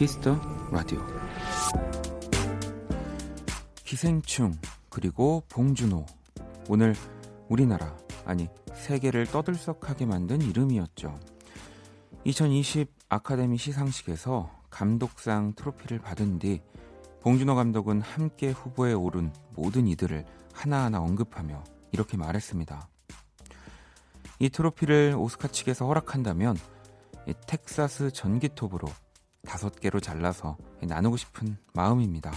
Kiss the Radio 기생충 그리고 봉준호 오늘 우리나라 아니 세계를 떠들썩하게 만든 이름이었죠. 2020 아카데미 시상식에서 감독상 트로피를 받은 뒤 봉준호 감독은 함께 후보에 오른 모든 이들을 하나하나 언급하며 이렇게 말했습니다. 이 트로피를 오스카 측에서 허락한다면 텍사스 전기톱으로 다섯 개로 잘라서 나누고 싶은 마음입니다.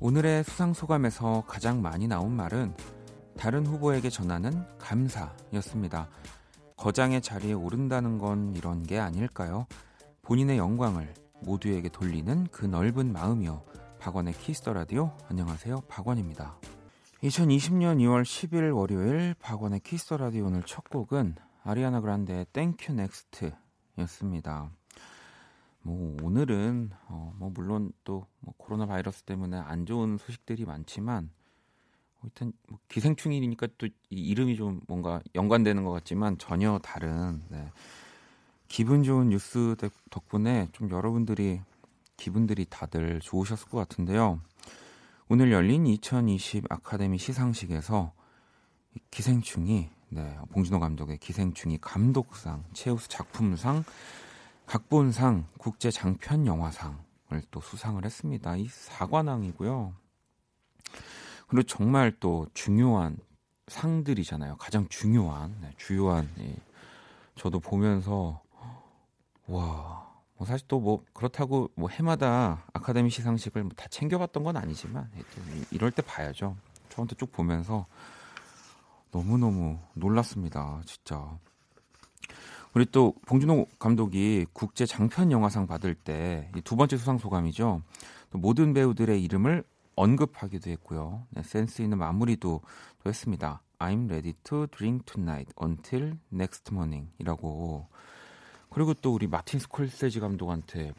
오늘의 수상 소감에서 가장 많이 나온 말은 다른 후보에게 전하는 감사였습니다. 거장의 자리에 오른다는 건 이런 게 아닐까요? 본인의 영광을 모두에게 돌리는 그 넓은 마음이요. 박원의 Kiss the Radio 안녕하세요. 박원입니다. 2020년 2월 10일 월요일 박원의 Kiss the Radio 오늘 첫 곡은 아리아나 그란데의 thank u, next였습니다. 뭐 오늘은 어, 뭐 물론 또 뭐 코로나 바이러스 때문에 안 좋은 소식들이 많지만 하여튼 뭐 기생충이니까 또 이름이 좀 뭔가 연관되는 것 같지만 전혀 다른 네. 기분 좋은 뉴스 덕분에 좀 여러분들이 기분들이 다들 좋으셨을 것 같은데요. 오늘 열린 2020 아카데미 시상식에서 기생충이 네, 봉준호 감독의 기생충이 감독상, 최우수 작품상, 각본상, 국제 장편 영화상을 또 수상을 했습니다. 이 사관왕이고요. 그리고 정말 또 중요한 상들이잖아요. 가장 중요한, 네, 주요한. 예. 저도 보면서 와, 뭐 사실 또 뭐 그렇다고 뭐 해마다 아카데미 시상식을 뭐다 챙겨봤던 건 아니지만 예, 이럴 때 봐야죠. 처음부터 쭉 보면서 너무 너무 놀랐습니다. 진짜. 우리 또 봉준호 감독이 국제 장편 영화상 받을 때 두 번째 수상 소감이죠. 또 모든 배우들의 이름을 언급하기도 했고요. 네, 센스 있는 마무리도 또 했습니다. I'm ready to drink tonight until next morning이라고. 그리고 또 우리 마틴 스콜세지 감독한테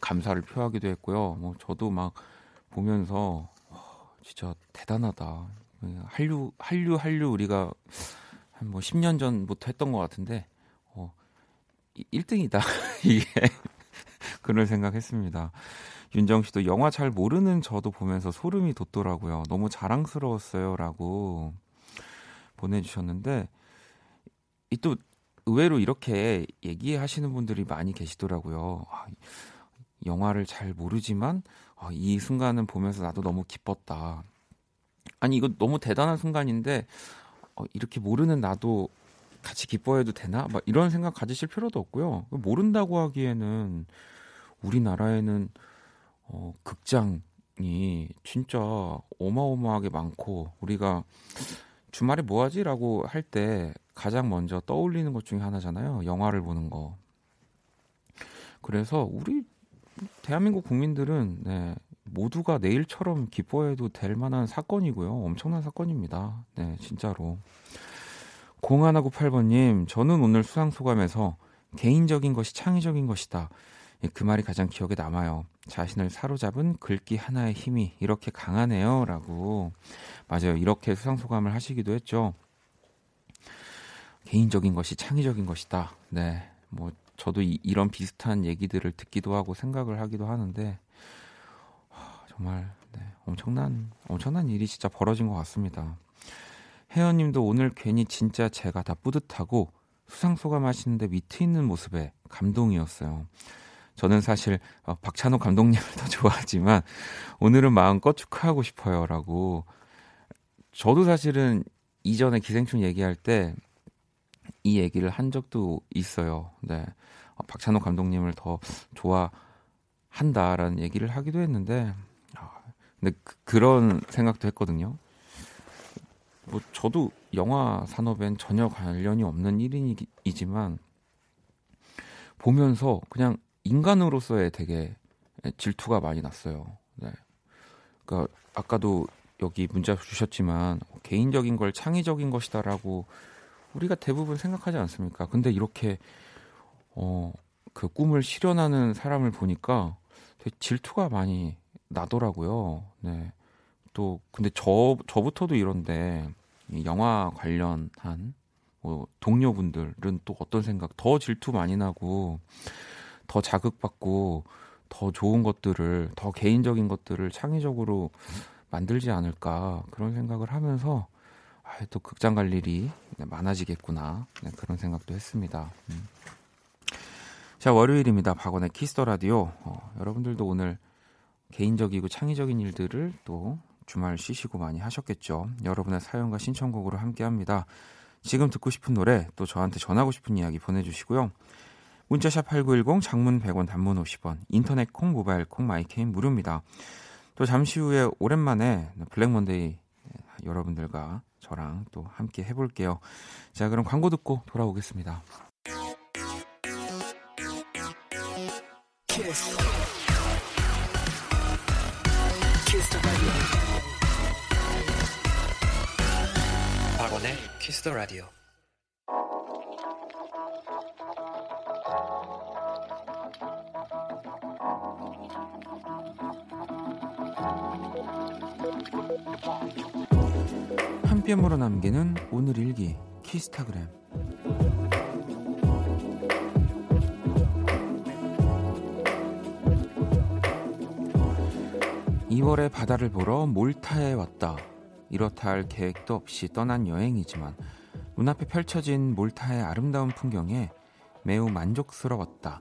감사를 표하기도 했고요. 뭐 저도 막 보면서 진짜 대단하다. 한류 한류 한류 우리가 한 뭐 10년 전부터 했던 것 같은데 어 1등이다 이게 그런 생각했습니다. 윤정 씨도 영화 잘 모르는 저도 보면서 소름이 돋더라고요. 너무 자랑스러웠어요라고 보내 주셨는데 이 또 의외로 이렇게 얘기하시는 분들이 많이 계시더라고요. 아, 영화를 잘 모르지만 아, 이 순간은 보면서 나도 너무 기뻤다. 아니 이거 너무 대단한 순간인데 어, 이렇게 모르는 나도 같이 기뻐해도 되나? 막 이런 생각 가지실 필요도 없고요. 모른다고 하기에는 우리나라에는 어, 극장이 진짜 어마어마하게 많고 우리가 주말에 뭐 하지라고 할 때 가장 먼저 떠올리는 것 중에 하나잖아요. 영화를 보는 거. 그래서 우리 대한민국 국민들은 네, 모두가 내일처럼 기뻐해도 될 만한 사건이고요. 엄청난 사건입니다. 네, 진짜로. 0198번님, 저는 오늘 수상 소감에서 개인적인 것이 창의적인 것이다. 예, 그 말이 가장 기억에 남아요. 자신을 사로잡은 글귀 하나의 힘이 이렇게 강하네요. 라고. 맞아요. 이렇게 수상소감을 하시기도 했죠. 개인적인 것이 창의적인 것이다. 네. 뭐, 저도 이, 런 비슷한 얘기들을 듣기도 하고 생각을 하기도 하는데, 정말, 네, 엄청난, 엄청난 일이 진짜 벌어진 것 같습니다. 혜연님도 오늘 괜히 진짜 제가 다 뿌듯하고 수상소감 하시는데 위트 있는 모습에 감동이었어요. 저는 사실 어, 박찬호 감독님을 더 좋아하지만 오늘은 마음껏 축하하고 싶어요라고 저도 사실은 이전에 기생충 얘기할 때 이 얘기를 한 적도 있어요. 네. 어, 박찬호 감독님을 더 좋아한다라는 얘기를 하기도 했는데 아, 근데 그, 런 생각도 했거든요. 뭐 저도 영화 산업엔 전혀 관련이 없는 일인이지만 보면서 그냥 인간으로서의 되게 질투가 많이 났어요. 네. 그러니까 아까도 여기 문자 주셨지만 개인적인 걸 창의적인 것이다라고 우리가 대부분 생각하지 않습니까? 근데 이렇게 어, 그 꿈을 실현하는 사람을 보니까 되게 질투가 많이 나더라고요. 네. 또 근데 저 저부터도 이런데 영화 관련한 뭐 동료분들은 또 어떤 생각 더 질투 많이 나고 더 자극받고 더 좋은 것들을 더 개인적인 것들을 창의적으로 만들지 않을까 그런 생각을 하면서 아, 또 극장 갈 일이 많아지겠구나 네, 그런 생각도 했습니다. 음. 자 월요일입니다. 박원의 Kiss the Radio. 어, 여러분들도 오늘 개인적이고 창의적인 일들을 또 주말 쉬시고 많이 하셨겠죠. 여러분의 사연과 신청곡으로 함께합니다. 지금 듣고 싶은 노래 또 저한테 전하고 싶은 이야기 보내주시고요. 문자샵 8910 장문 100원 단문 50원 인터넷 콩 모바일 콩 마이 K는 무료입니다. 또 잠시 후에 오랜만에 Black Monday 여러분들과 저랑 또 함께 해볼게요. 자 그럼 광고 듣고 돌아오겠습니다. Kiss. Kiss 박원의 Kiss the Radio. 한 뼘으로 남기는 오늘 일기 키스타그램. 2월에 바다를 보러 몰타에 왔다. 이렇다 할 계획도 없이 떠난 여행이지만 눈앞에 펼쳐진 몰타의 아름다운 풍경에 매우 만족스러웠다.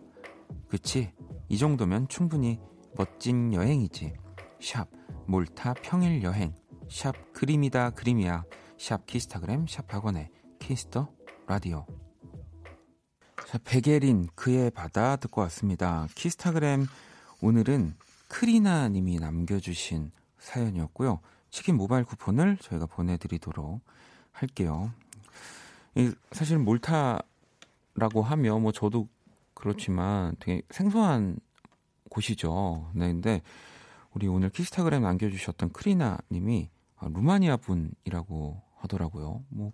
그치? 이 정도면 충분히 멋진 여행이지. 샵 몰타 평일 여행. 샵 그림이다 그림이야. 샵 키스타그램 샵 박원의 Kiss the Radio. 자, 백예린 그의 바다 듣고 왔습니다. 키스타그램 오늘은 크리나 님이 남겨주신 사연이었고요. 치킨 모바일 쿠폰을 저희가 보내드리도록 할게요. 사실 몰타라고 하면 뭐 저도 그렇지만 되게 생소한 곳이죠. 네, 근데 우리 오늘 키스타그램 남겨주셨던 크리나 님이 루마니아 분이라고 하더라고요. 뭐,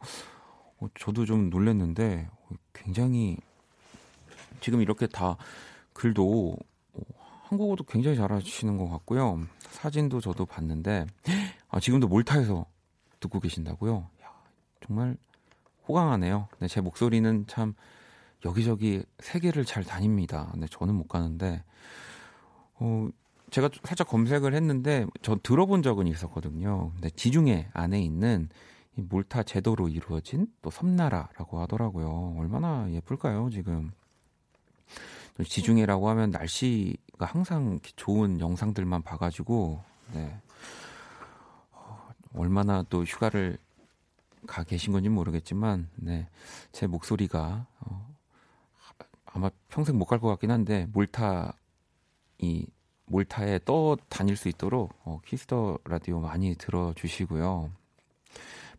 어, 저도 좀 놀랐는데 굉장히 지금 이렇게 다 글도 한국어도 굉장히 잘하시는 것 같고요. 사진도 저도 봤는데 아, 지금도 몰타에서 듣고 계신다고요? 야, 정말 호강하네요. 네, 제 목소리는 참 여기저기 세계를 잘 다닙니다. 네, 저는 못 가는데 어, 제가 살짝 검색을 했는데 저 들어본 적은 있었거든요. 근데 지중해 안에 있는 이 몰타 제도로 이루어진 또 섬나라라고 하더라고요. 얼마나 예쁠까요, 지금? 지중해라고 하면 날씨가 항상 좋은 영상들만 봐가지고 네. 어, 얼마나 또 휴가를 가 계신 건지 모르겠지만 네. 제 목소리가 어, 아마 평생 못 갈 것 같긴 한데 몰타 이 몰타에 떠 다닐 수 있도록 어, Kiss the Radio 많이 들어주시고요.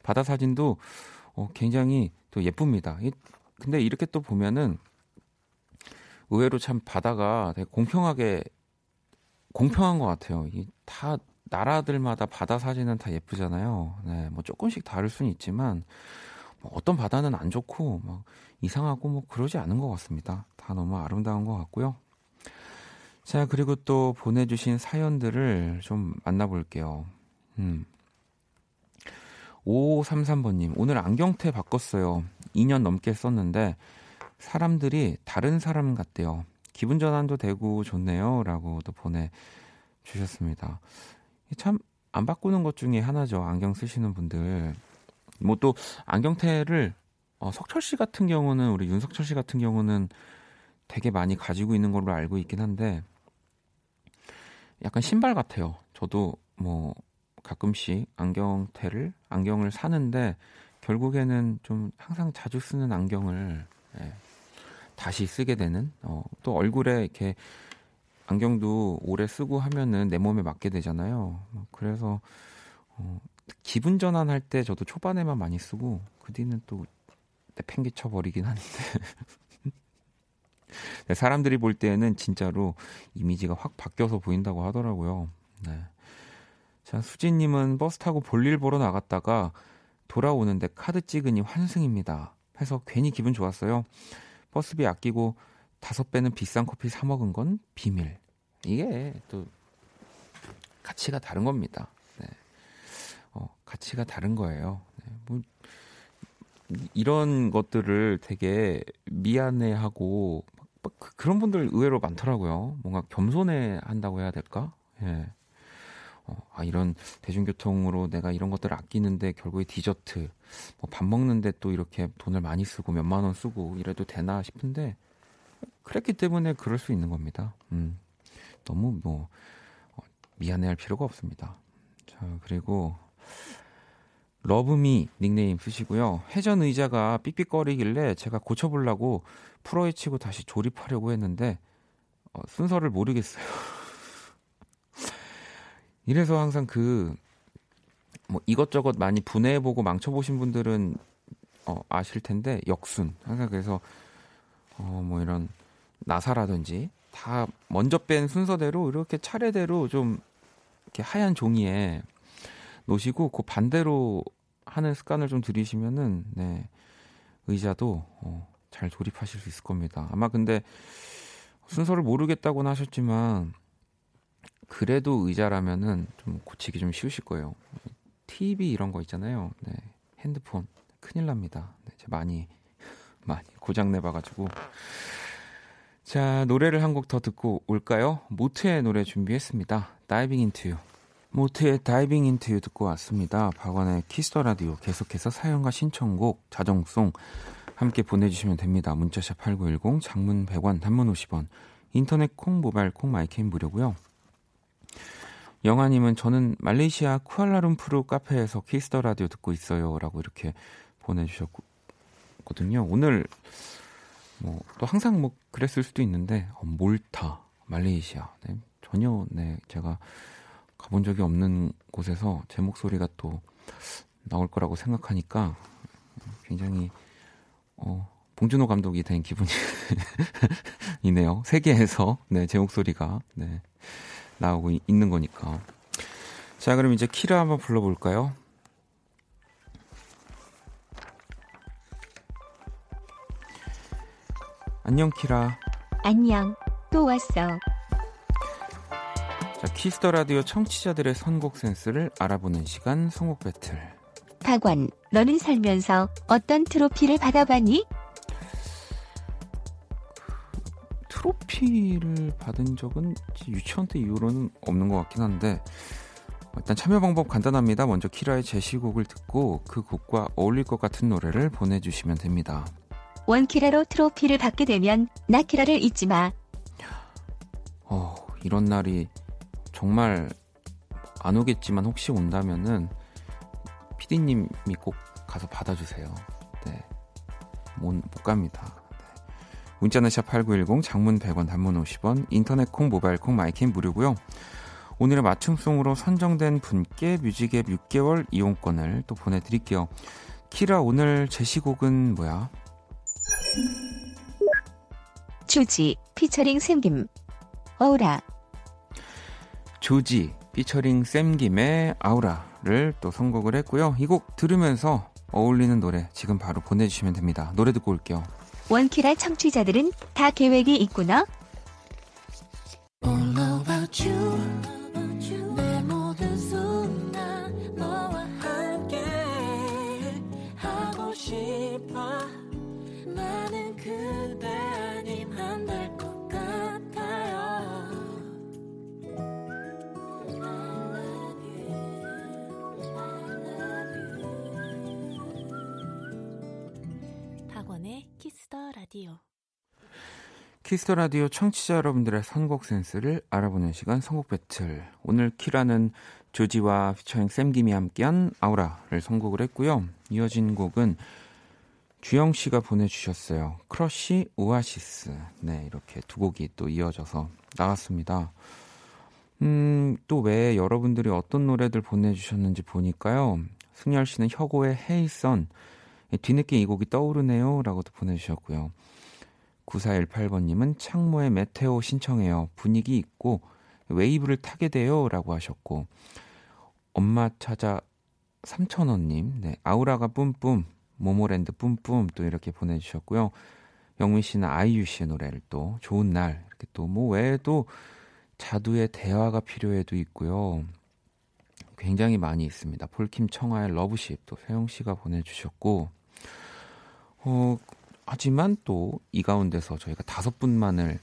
바다 사진도 어, 굉장히 또 예쁩니다. 이, 근데 이렇게 또 보면은 의외로 참 바다가 되게 공평하게 공평한 것 같아요. 이다 나라들마다 바다 사진은 다 예쁘잖아요. 네, 뭐 조금씩 다를 수는 있지만 뭐 어떤 바다는 안 좋고 막 이상하고 뭐 그러지 않은 것 같습니다. 다 너무 아름다운 것 같고요. 자 그리고 또 보내주신 사연들을 좀 만나볼게요. 음. 5533번님, 오늘 안경테 바꿨어요. 2년 넘게 썼는데, 사람들이 다른 사람 같대요. 기분 전환도 되고 좋네요. 라고도 보내주셨습니다. 참, 안 바꾸는 것 중에 하나죠. 안경 쓰시는 분들. 뭐 또, 안경테를, 어, 석철 씨 같은 경우는, 우리 윤석철 씨 같은 경우는 되게 많이 가지고 있는 걸로 알고 있긴 한데, 약간 신발 같아요. 저도 뭐, 가끔씩 안경테를, 안경을 사는데, 결국에는 좀 항상 자주 쓰는 안경을, 예, 다시 쓰게 되는 어, 또 얼굴에 이렇게 안경도 오래 쓰고 하면은 내 몸에 맞게 되잖아요. 그래서 어, 기분 전환할 때 저도 초반에만 많이 쓰고 그 뒤는 또 내 팽개쳐 버리긴 하는데 네, 사람들이 볼 때는 진짜로 이미지가 확 바뀌어서 보인다고 하더라고요. 네. 자 수진님은 버스 타고 볼일 보러 나갔다가 돌아오는데 카드 찍으니 환승입니다. 해서 괜히 기분 좋았어요. 버스비 아끼고 다섯 배는 비싼 커피 사 먹은 건 비밀. 이게 또 가치가 다른 겁니다. 네. 어, 가치가 다른 거예요. 네. 뭐 이런 것들을 되게 미안해하고 그, 그런 분들 의외로 많더라고요. 뭔가 겸손해 한다고 해야 될까? 예. 어, 아, 이런 대중교통으로 내가 이런 것들을 아끼는데 결국에 디저트, 뭐 밥 먹는데 또 이렇게 돈을 많이 쓰고 몇만 원 쓰고 이래도 되나 싶은데 그랬기 때문에 그럴 수 있는 겁니다. 음, 너무 뭐 어, 미안해할 필요가 없습니다. 자 그리고 러브미 닉네임 쓰시고요. 회전 의자가 삑삑거리길래 제가 고쳐보려고 풀어헤 치고 다시 조립하려고 했는데 어, 순서를 모르겠어요. 이래서 항상 그 뭐 이것저것 많이 분해해보고 망쳐보신 분들은 어, 아실 텐데 역순 항상 그래서 어, 뭐 이런 나사라든지 다 먼저 뺀 순서대로 이렇게 차례대로 좀 이렇게 하얀 종이에 놓으시고 그 반대로 하는 습관을 좀 들이시면은 네 의자도 어, 잘 조립하실 수 있을 겁니다. 아마 근데 순서를 모르겠다고는 하셨지만 그래도 의자라면은 좀 고치기 좀 쉬우실 거예요. TV 이런 거 있잖아요. 네. 핸드폰 큰일 납니다. 네, 제가 많이 많이 고장 내봐가지고 자 노래를 한 곡 더 듣고 올까요? 모트의 노래 준비했습니다. Diving Into You 모트의 Diving Into You 듣고 왔습니다. 박원의 Kiss the Radio 계속해서 사연과 신청곡 자정송 함께 보내주시면 됩니다. 문자샵 8910 장문 100원 단문 50원 인터넷 콩 모바일 콩 마이케이는 무료고요. 영아님은 저는 말레이시아 쿠알라룸푸르 카페에서 Kiss the Radio 듣고 있어요 라고 이렇게 보내주셨거든요. 오늘 뭐 또 항상 뭐 그랬을 수도 있는데 어, 몰타 말레이시아 네, 전혀 네 제가 가본 적이 없는 곳에서 제 목소리가 또 나올 거라고 생각하니까 굉장히 어, 봉준호 감독이 된 기분이네요. 세계에서 네, 제 목소리가 네. 나오고 있는 거니까. 자, 그럼 이제 키라 한번 불러볼까요? 안녕, 키라. 안녕, 또 왔어. 자, Kiss the Radio 청취자들의 선곡 센스를 알아보는 시간, 선곡 배틀. 박원, 너는 살면서 어떤 트로피를 받아봤니? 트로피를 받은 적은 유치원 때 이후로는 없는 것 같긴 한데 일단 참여 방법 간단합니다. 먼저 키라의 제시곡을 듣고 그 곡과 어울릴 것 같은 노래를 보내주시면 됩니다. 원키라로 트로피를 받게 되면 나 키라를 잊지 마. 어, 이런 날이 정말 안 오겠지만 혹시 온다면은 피디님이 꼭 가서 받아주세요. 네, 못, 못 갑니다. 문자는 샵8910 장문 100원 단문 50원 인터넷 콩 모바일 콩 마이킹 무료고요. 오늘의 맞춤송으로 선정된 분께 뮤직앱 6개월 이용권을 또 보내드릴게요. 키라 오늘 제시곡은 뭐야? 주지 피처링 샘김 어우라 조지 피처링 샘김의 아우라를 또 선곡을 했고요. 이 곡 들으면서 어울리는 노래 지금 바로 보내주시면 됩니다. 노래 듣고 올게요. 원키라 청취자들은 다 계획이 있구나. 라디오. Kiss the Radio 청취자 여러분들의 선곡 센스를 알아보는 시간 선곡 배틀. 오늘 키라는 죠지와 피처링 샘김이 함께한 아우라를 선곡을 했고요. 이어진 곡은 주영 씨가 보내주셨어요. 크러쉬 오아시스. 네, 이렇게 두 곡이 또 이어져서 나왔습니다. 음, 또 왜 여러분들이 어떤 노래들 보내주셨는지 보니까요. 승열 씨는 혁오의 Hey Sun, 뒤늦게 이 곡이 떠오르네요. 라고도 보내주셨고요. 9418번님은 창모의 METEOR 신청해요. 분위기 있고 웨이브를 타게 돼요. 라고 하셨고, 엄마 찾아 3,000원님, 네, 아우라가 뿜뿜, 모모랜드 뿜뿜 또 이렇게 보내주셨고요. 영민 씨는 아이유 씨의 노래를 또 좋은 날, 이렇게 또 뭐 외에도 자두의 대화가 필요해도 있고요. 굉장히 많이 있습니다. 폴킴 청하의 Loveship 또 세영 씨가 보내주셨고, 어, 하지만 또 이 가운데서 저희가 다섯 분만을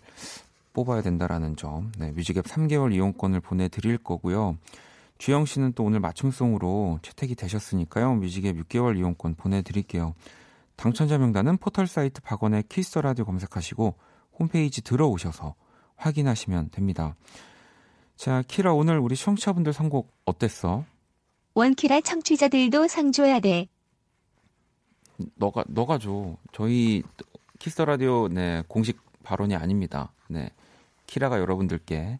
뽑아야 된다라는 점, 네, 뮤직앱 3개월 이용권을 보내드릴 거고요. 주영 씨는 또 오늘 맞춤송으로 채택이 되셨으니까요. 뮤직앱 6개월 이용권 보내드릴게요. 당첨자 명단은 포털 사이트 박원의 Kiss the Radio 검색하시고 홈페이지 들어오셔서 확인하시면 됩니다. 자, 키라 오늘 우리 청취자분들 선곡 어땠어? 원키라 청취자들도 상 줘야 돼. 너가 너가 줘. 저희 Kiss the Radio 네 공식 발언이 아닙니다. 네 키라가 여러분들께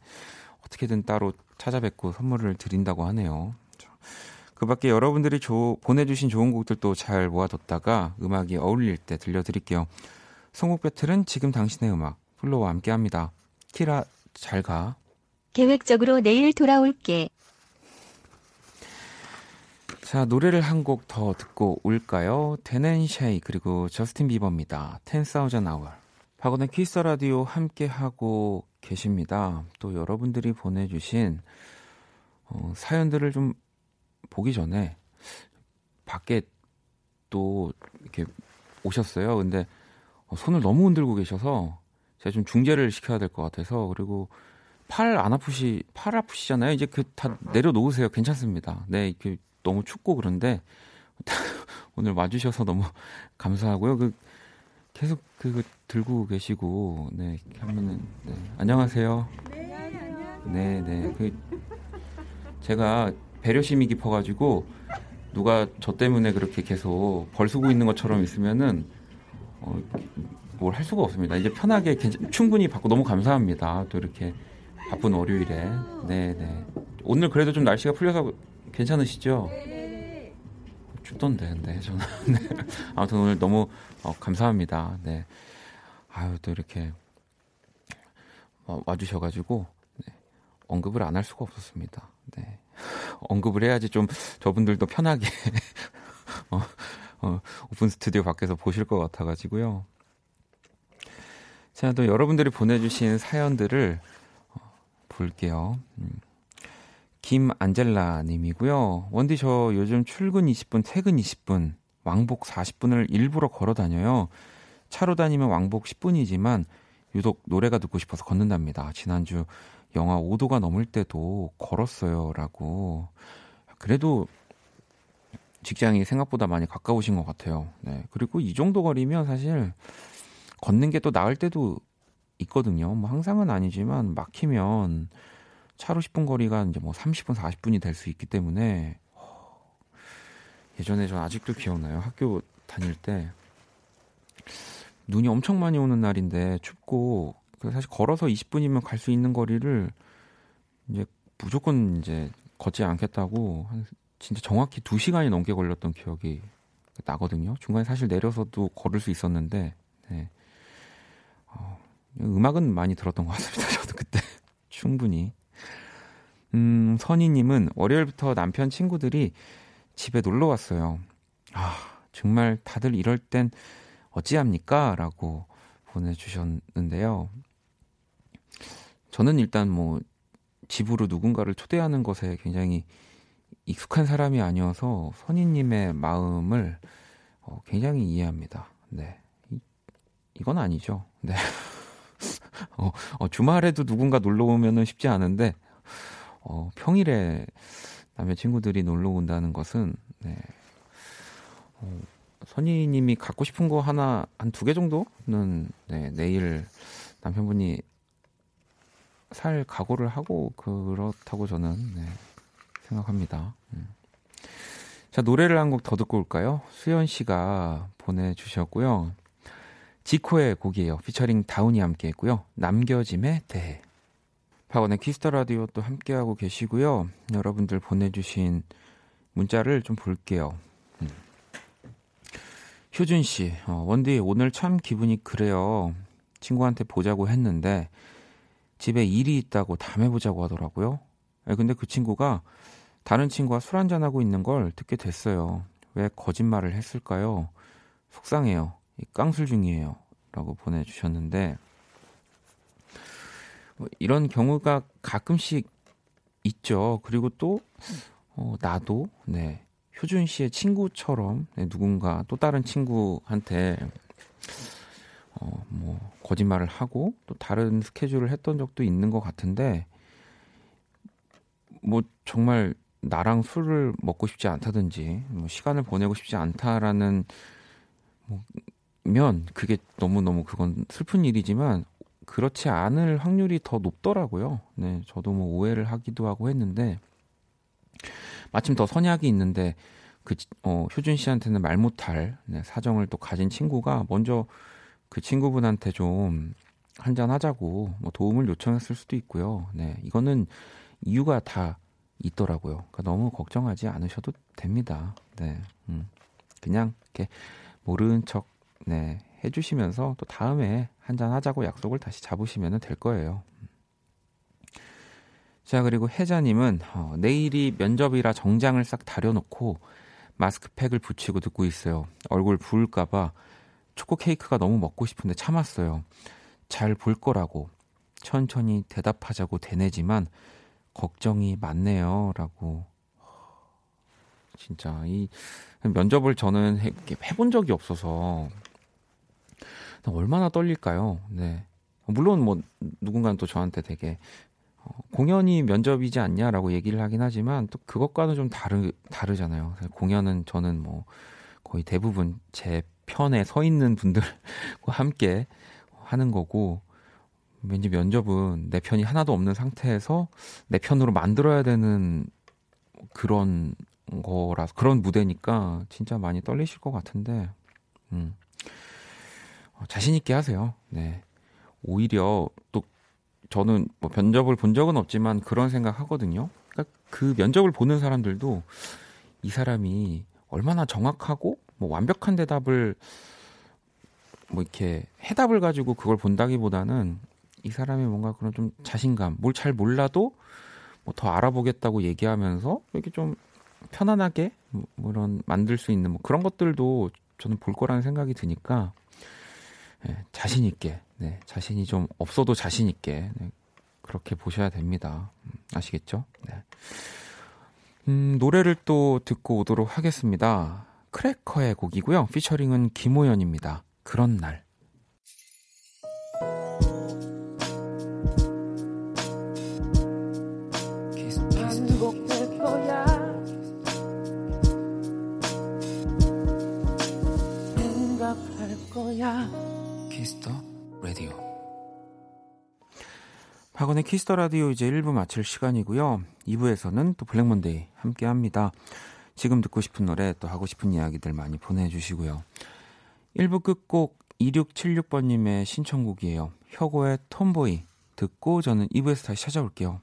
어떻게든 따로 찾아뵙고 선물을 드린다고 하네요. 그 밖에 여러분들이 조, 보내주신 좋은 곡들도 잘 모아뒀다가 음악이 어울릴 때 들려드릴게요. 선곡 배틀은 지금 당신의 음악, 플로와 함께 합니다. 키라, 잘 가. 계획적으로 내일 돌아올게. 자, 노래를 한 곡 더 듣고 올까요? 댄 앤 쉐이 그리고 저스틴 비버입니다. 10,000 hour. 박원의 Kiss the Radio 함께 하고 계십니다. 또 여러분들이 보내 주신 어, 사연들을 좀 보기 전에 밖에 또 이렇게 오셨어요. 근데 어, 손을 너무 흔들고 계셔서 제가 좀 중재를 시켜야 될 것 같아서 그리고 팔 안 아프시 팔 아프시잖아요. 이제 그 다 내려놓으세요. 괜찮습니다. 네, 그 너무 춥고 그런데 오늘 와주셔서 너무 감사하고요. 그 계속 그, 그 들고 계시고 네 하면은 네. 안녕하세요. 네, 네. 그 제가 배려심이 깊어가지고 누가 저 때문에 그렇게 계속 벌쓰고 있는 것처럼 있으면은 어, 뭘 할 수가 없습니다. 이제 편하게 괜찮, 충분히 받고 너무 감사합니다. 또 이렇게 바쁜 월요일에 네, 네. 오늘 그래도 좀 날씨가 풀려서 괜찮으시죠? 춥던데 근데 저는 네. 아무튼 오늘 너무 어, 감사합니다. 네. 아유 또 이렇게 어, 와주셔가지고 네. 언급을 안 할 수가 없었습니다. 네. 언급을 해야지 좀 저분들도 편하게 어, 어, 오픈 스튜디오 밖에서 보실 것 같아가지고요. 자, 또 여러분들이 보내주신 사연들을 어, 볼게요. 음. 김안젤라 님이고요. 원디 저 요즘 출근 20분, 퇴근 20분, 왕복 40분을 일부러 걸어 다녀요. 차로 다니면 왕복 10분이지만 유독 노래가 듣고 싶어서 걷는답니다. 지난주 영하 5도가 넘을 때도 걸었어요. 라고. 그래도 직장이 생각보다 많이 가까우신 것 같아요. 네. 그리고 이 정도 거리면 사실 걷는 게 또 나을 때도 있거든요. 뭐 항상은 아니지만 막히면 차로 10분 거리가 이제 뭐 30분, 40분이 될 수 있기 때문에 예전에 저 아직도 기억나요. 학교 다닐 때 눈이 엄청 많이 오는 날인데 춥고 사실 걸어서 20분이면 갈 수 있는 거리를 이제 무조건 이제 걷지 않겠다고 한 진짜 정확히 2시간이 넘게 걸렸던 기억이 나거든요. 중간에 사실 내려서도 걸을 수 있었는데 네. 어, 음악은 많이 들었던 것 같습니다. 저도 그때 충분히. 음, 선희님은 월요일부터 남편 친구들이 집에 놀러 왔어요. 아, 정말 다들 이럴 땐 어찌합니까? 라고 보내주셨는데요. 저는 일단 뭐 집으로 누군가를 초대하는 것에 굉장히 익숙한 사람이 아니어서 선희님의 마음을 어, 굉장히 이해합니다. 네. 이, 이건 아니죠. 네. 어, 어, 주말에도 누군가 놀러 오면은 쉽지 않은데, 어, 평일에 남의 친구들이 놀러 온다는 것은, 네. 어, 선희님이 갖고 싶은 거 하나, 한 두 개 정도는, 네, 내일 남편분이 살 각오를 하고 그렇다고 저는 네, 생각합니다. 음. 자, 노래를 한 곡 더 듣고 올까요? 수현 씨가 보내주셨고요. 지코의 곡이에요. 피처링 다운이 함께 했고요. 남겨짐에 대해. 박원의 Kiss the Radio 또 함께하고 계시고요. 여러분들 보내주신 문자를 좀 볼게요. 음. 효준 씨, 어, 원디 오늘 참 기분이 그래요. 친구한테 보자고 했는데 집에 일이 있다고 다음에 보자고 하더라고요. 네, 근데 그 친구가 다른 친구와 술 한잔하고 있는 걸 듣게 됐어요. 왜 거짓말을 했을까요? 속상해요. 깡술 중이에요. 라고 보내주셨는데, 뭐 이런 경우가 가끔씩 있죠. 그리고 또 어, 나도 네 효준 씨의 친구처럼 네, 누군가 또 다른 친구한테 어, 뭐 거짓말을 하고 또 다른 스케줄을 했던 적도 있는 것 같은데 뭐 정말 나랑 술을 먹고 싶지 않다든지 뭐 시간을 보내고 싶지 않다라는 뭐면 그게 너무 너무 그건 슬픈 일이지만 그렇지 않을 확률이 더 높더라고요. 네, 저도 뭐 오해를 하기도 하고 했는데 마침 더 선약이 있는데 그 어, 효준 씨한테는 말 못할 네, 사정을 또 가진 친구가 먼저 그 친구분한테 좀 한잔 하자고 뭐 도움을 요청했을 수도 있고요. 네, 이거는 이유가 다 있더라고요. 그러니까 너무 걱정하지 않으셔도 됩니다. 네, 음, 그냥 이렇게 모르는 척 네, 해주시면서 또 다음에 한잔 하자고 약속을 다시 잡으시면 될 거예요. 자, 그리고 혜자님은 어, 내일이 면접이라 정장을 싹 다려놓고 마스크팩을 붙이고 듣고 있어요. 얼굴 부을까봐 초코 케이크가 너무 먹고 싶은데 참았어요. 잘 볼 거라고 천천히 대답하자고 대내지만 걱정이 많네요. 라고. 진짜 이 면접을 저는 해, 해본 적이 없어서 얼마나 떨릴까요? 네. 물론 뭐 누군가는 또 저한테 되게 어, 공연이 면접이지 않냐라고 얘기를 하긴 하지만 또 그것과는 좀 다르 다르잖아요. 공연은 저는 뭐 거의 대부분 제 편에 서 있는 분들과 함께 하는 거고 왠지 면접은 내 편이 하나도 없는 상태에서 내 편으로 만들어야 되는 그런 거라서 그런 무대니까 진짜 많이 떨리실 것 같은데 음. 어, 자신 있게 하세요. 네. 오히려 또 저는 뭐 면접을 본 적은 없지만 그런 생각 하거든요. 그러니까 그 면접을 보는 사람들도 이 사람이 얼마나 정확하고 뭐 완벽한 대답을 뭐 이렇게 해답을 가지고 그걸 본다기보다는 이 사람이 뭔가 그런 좀 자신감, 뭘 잘 몰라도 뭐 더 알아보겠다고 얘기하면서 이렇게 좀 편안하게 뭐 이런 만들 수 있는 뭐 그런 것들도 저는 볼 거라는 생각이 드니까 네, 자신 있게, 네, 자신이 좀 없어도 자신 있게 네, 그렇게 보셔야 됩니다. 음, 아시겠죠? 네. 음, 노래를 또 듣고 오도록 하겠습니다. 크래커의 곡이고요. 피처링은 김호연입니다. 그런 날. 키스 박원의 Kiss the Radio 이제 1부 마칠 시간이고요. 2부에서는 또 블랙 먼데이 함께 합니다. 지금 듣고 싶은 노래 또 하고 싶은 이야기들 많이 보내주시고요. 1부 끝곡 2676번님의 신청곡이에요. 혁오의 TOMBOY 듣고 저는 2부에서 다시 찾아올게요.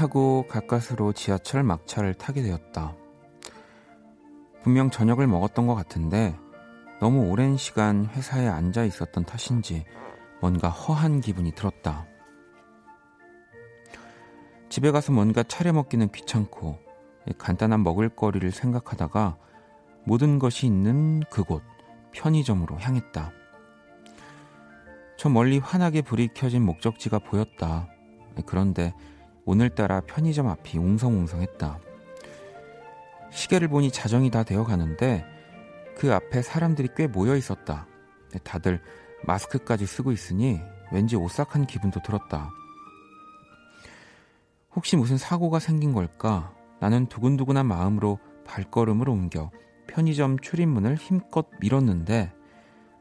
하고 가까스로 지하철 막차를 타게 되었다. 분명 저녁을 먹었던 것 같은데 너무 오랜 시간 회사에 앉아 있었던 탓인지 뭔가 허한 기분이 들었다. 집에 가서 뭔가 차려 먹기는 귀찮고 간단한 먹을거리를 생각하다가 모든 것이 있는 그곳 편의점으로 향했다. 저 멀리 환하게 불이 켜진 목적지가 보였다. 그런데 오늘따라 편의점 앞이 웅성웅성했다. 시계를 보니 자정이 다 되어 가는데 그 앞에 사람들이 꽤 모여 있었다. 다들 마스크까지 쓰고 있으니 왠지 오싹한 기분도 들었다. 혹시 무슨 사고가 생긴 걸까? 나는 두근두근한 마음으로 발걸음을 옮겨 편의점 출입문을 힘껏 밀었는데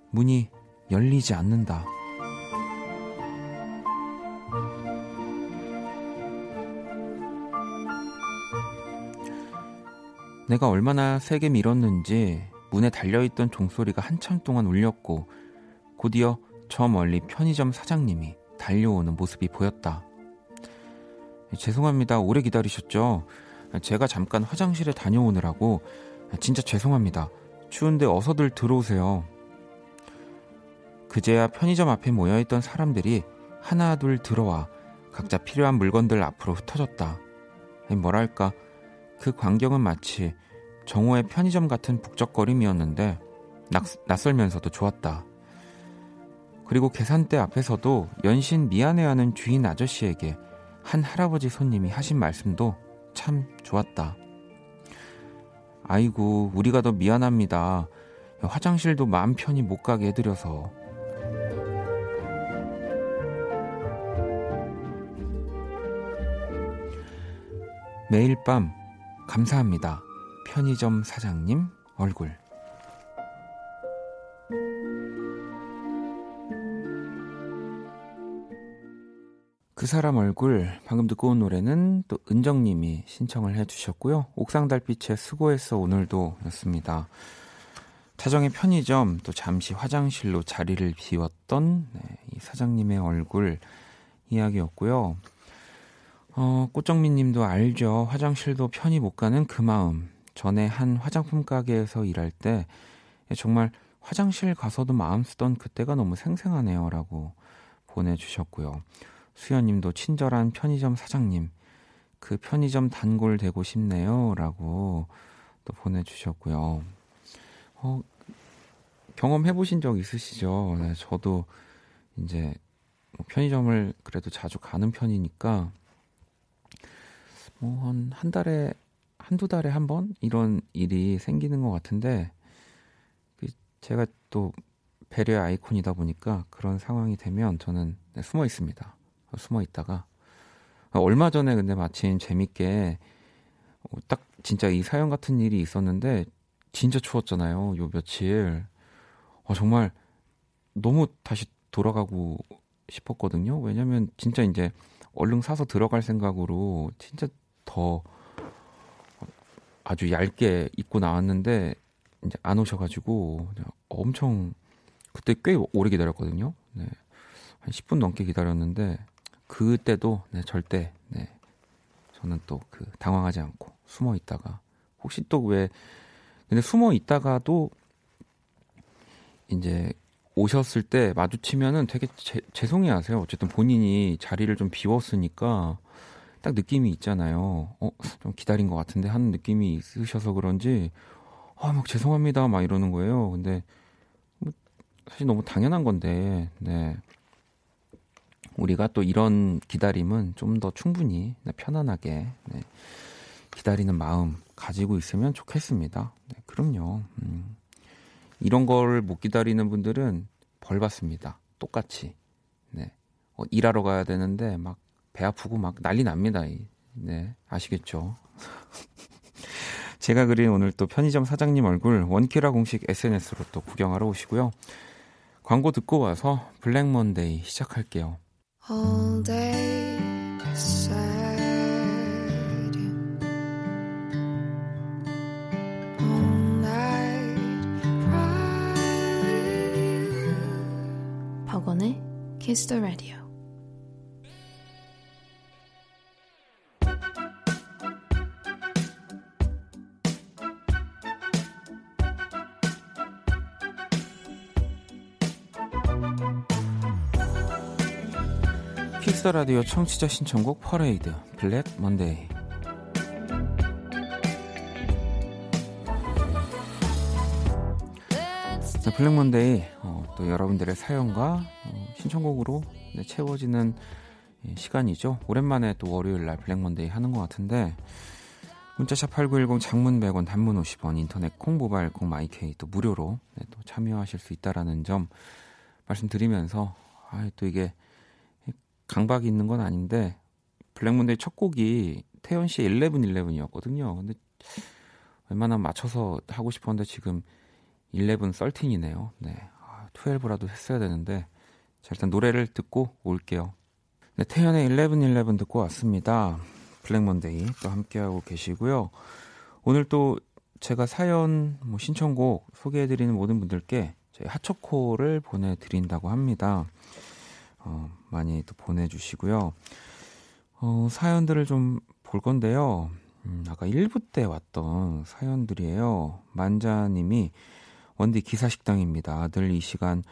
문이 열리지 않는다. 내가 얼마나 세게 밀었는지 문에 달려있던 종소리가 한참 동안 울렸고 곧이어 저 멀리 편의점 사장님이 달려오는 모습이 보였다. 죄송합니다. 오래 기다리셨죠? 제가 잠깐 화장실에 다녀오느라고 진짜 죄송합니다. 추운데 어서들 들어오세요. 그제야 편의점 앞에 모여있던 사람들이 하나 둘 들어와 각자 필요한 물건들 앞으로 흩어졌다. 뭐랄까 그 광경은 마치 정오의 편의점 같은 북적거림이었는데 낯, 낯설면서도 좋았다. 그리고 계산대 앞에서도 연신 미안해하는 주인 아저씨에게 한 할아버지 손님이 하신 말씀도 참 좋았다. 아이고, 우리가 더 미안합니다. 화장실도 마음 편히 못 가게 해드려서. 매일 밤 감사합니다. 편의점 사장님 얼굴. 그 사람 얼굴 방금 듣고 온 노래는 또 은정님이 신청을 해주셨고요. 옥상 달빛의 수고했어 오늘도 였습니다. 차정의 편의점 또 잠시 화장실로 자리를 비웠던 네, 이 사장님의 얼굴 이야기였고요. 어, 꽃정민 님도 알죠. 화장실도 편히 못 가는 그 마음. 전에 한 화장품 가게에서 일할 때 정말 화장실 가서도 마음 쓰던 그때가 너무 생생하네요. 라고 보내주셨고요. 수연 님도 친절한 편의점 사장님. 그 편의점 단골 되고 싶네요. 라고 또 보내주셨고요. 어, 경험해보신 적 있으시죠? 네, 저도 이제 뭐 편의점을 그래도 자주 가는 편이니까 뭐 한 한 달에 한두 달에 한 번 이런 일이 생기는 것 같은데 그 제가 또 배려의 아이콘이다 보니까 그런 상황이 되면 저는 네, 숨어 있습니다. 숨어 있다가 얼마 전에 근데 마침 재밌게 어, 딱 진짜 이 사연 같은 일이 있었는데 진짜 추웠잖아요. 요 며칠 어, 정말 너무 다시 돌아가고 싶었거든요. 왜냐면 진짜 이제 얼른 사서 들어갈 생각으로 진짜 더 아주 얇게 입고 나왔는데 이제 안 오셔가지고 엄청 그때 꽤 오래 기다렸거든요. 네. 한 10분 넘게 기다렸는데 그때도 네, 절대 네. 저는 또 그 당황하지 않고 숨어 있다가 혹시 또 왜 근데 숨어 있다가도 이제 오셨을 때 마주치면은 되게 제, 죄송해하세요. 어쨌든 본인이 자리를 좀 비웠으니까 딱 느낌이 있잖아요. 어, 좀 기다린 것 같은데 하는 느낌이 있으셔서 그런지, 아, 막 죄송합니다. 막 이러는 거예요. 근데, 뭐, 사실 너무 당연한 건데, 네. 우리가 또 이런 기다림은 좀 더 충분히 네, 편안하게 네, 기다리는 마음 가지고 있으면 좋겠습니다. 네, 그럼요. 음. 이런 걸 못 기다리는 분들은 벌 받습니다. 똑같이. 네. 어, 일하러 가야 되는데 막 배 아프고 막 난리 납니다. 네, 아시겠죠? 제가 그린 오늘 또 편의점 사장님 얼굴 원키라 공식 SNS로 또 구경하러 오시고요. 광고 듣고 와서 블랙 먼데이 시작할게요. All day All night 박원의 Kiss the Radio 키스 라디오 청취자 신청곡 퍼레이드 블랙 먼데이 네, 블랙 먼데이 어, 또 여러분들의 사연과 어, 신청곡으로 네, 채워지는 예, 시간이죠. 오랜만에 또 월요일 날 블랙 먼데이 하는 것 같은데 문자샵 8910 장문 100원 단문 50원 인터넷 콩 모바일 콩 마이케이 또 무료로 네, 또 참여하실 수 있다라는 점 말씀드리면서 아, 또 이게 강박이 있는 건 아닌데 블랙 먼데이 첫 곡이 태연 씨의 1111이었거든요. 근데 웬만하면 맞춰서 하고 싶었는데 지금 11 13이네요. 네. 12라도 했어야 되는데 자, 일단 노래를 듣고 올게요. 네, 태연의 1111 듣고 왔습니다. 블랙몬데이 또 함께하고 계시고요. 오늘 또 제가 사연 뭐 신청곡 소개해드리는 모든 분들께 저희 핫초코를 보내드린다고 합니다. 어, 많이 또 보내주시고요. 어, 사연들을 좀 볼 건데요. 음, 아까 1부 때 왔던 사연들이에요. 만자님이 원디 기사식당입니다. 늘 이 시간